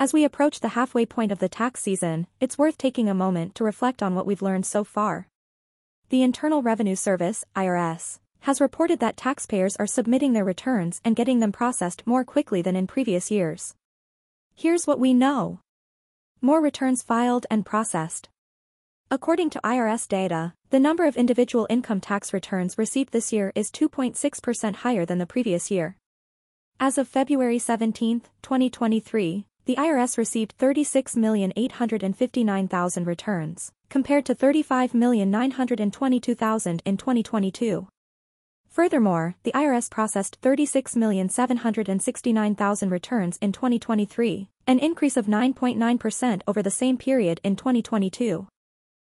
As we approach the halfway point of the tax season, it's worth taking a moment to reflect on what we've learned so far. The Internal Revenue Service, IRS, has reported that taxpayers are submitting their returns and getting them processed more quickly than in previous years. Here's what we know. More returns filed and processed. According to IRS data, the number of individual income tax returns received this year is 2.6% higher than the previous year. As of February 17, 2023, the IRS received 36,859,000 returns, compared to 35,922,000 in 2022. Furthermore, the IRS processed 36,769,000 returns in 2023, an increase of 9.9% over the same period in 2022.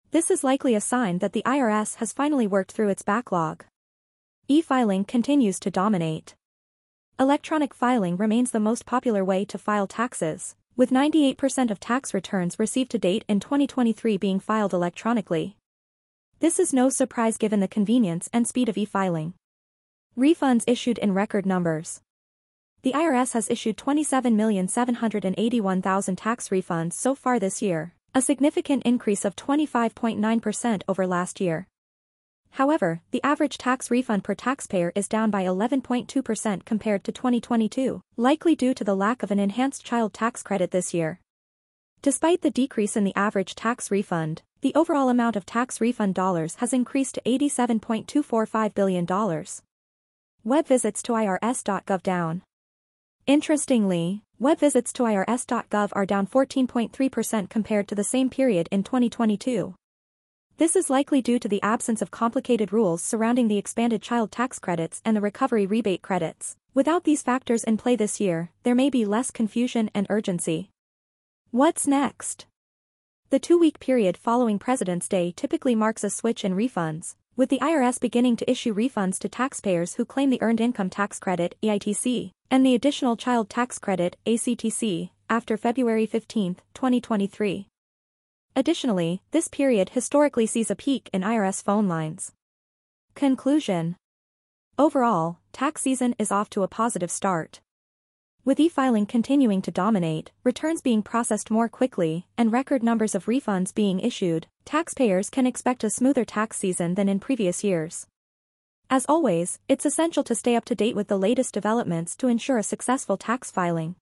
This is likely a sign that the IRS has finally worked through its backlog. E-filing continues to dominate. Electronic filing remains the most popular way to file taxes, with 98% of tax returns received to date in 2023 being filed electronically. This is no surprise given the convenience and speed of e-filing. Refunds issued in record numbers. The IRS has issued 27,781,000 tax refunds so far this year, a significant increase of 25.9% over last year. However, the average tax refund per taxpayer is down by 11.2% compared to 2022, likely due to the lack of an enhanced child tax credit this year. Despite the decrease in the average tax refund, the overall amount of tax refund dollars has increased to $87.245 billion. Web visits to irs.gov down. Interestingly, web visits to irs.gov are down 14.3% compared to the same period in 2022. This is likely due to the absence of complicated rules surrounding the expanded child tax credits and the recovery rebate credits. Without these factors in play this year, there may be less confusion and urgency. What's next? The two-week period following President's Day typically marks a switch in refunds, with the IRS beginning to issue refunds to taxpayers who claim the Earned Income Tax Credit EITC, and the Additional Child Tax Credit ACTC, after February 15, 2023. Additionally, this period historically sees a peak in IRS phone lines. Conclusion Overall, tax season is off to a positive start. With e-filing continuing to dominate, returns being processed more quickly, and record numbers of refunds being issued, taxpayers can expect a smoother tax season than in previous years. As always, it's essential to stay up to date with the latest developments to ensure a successful tax filing.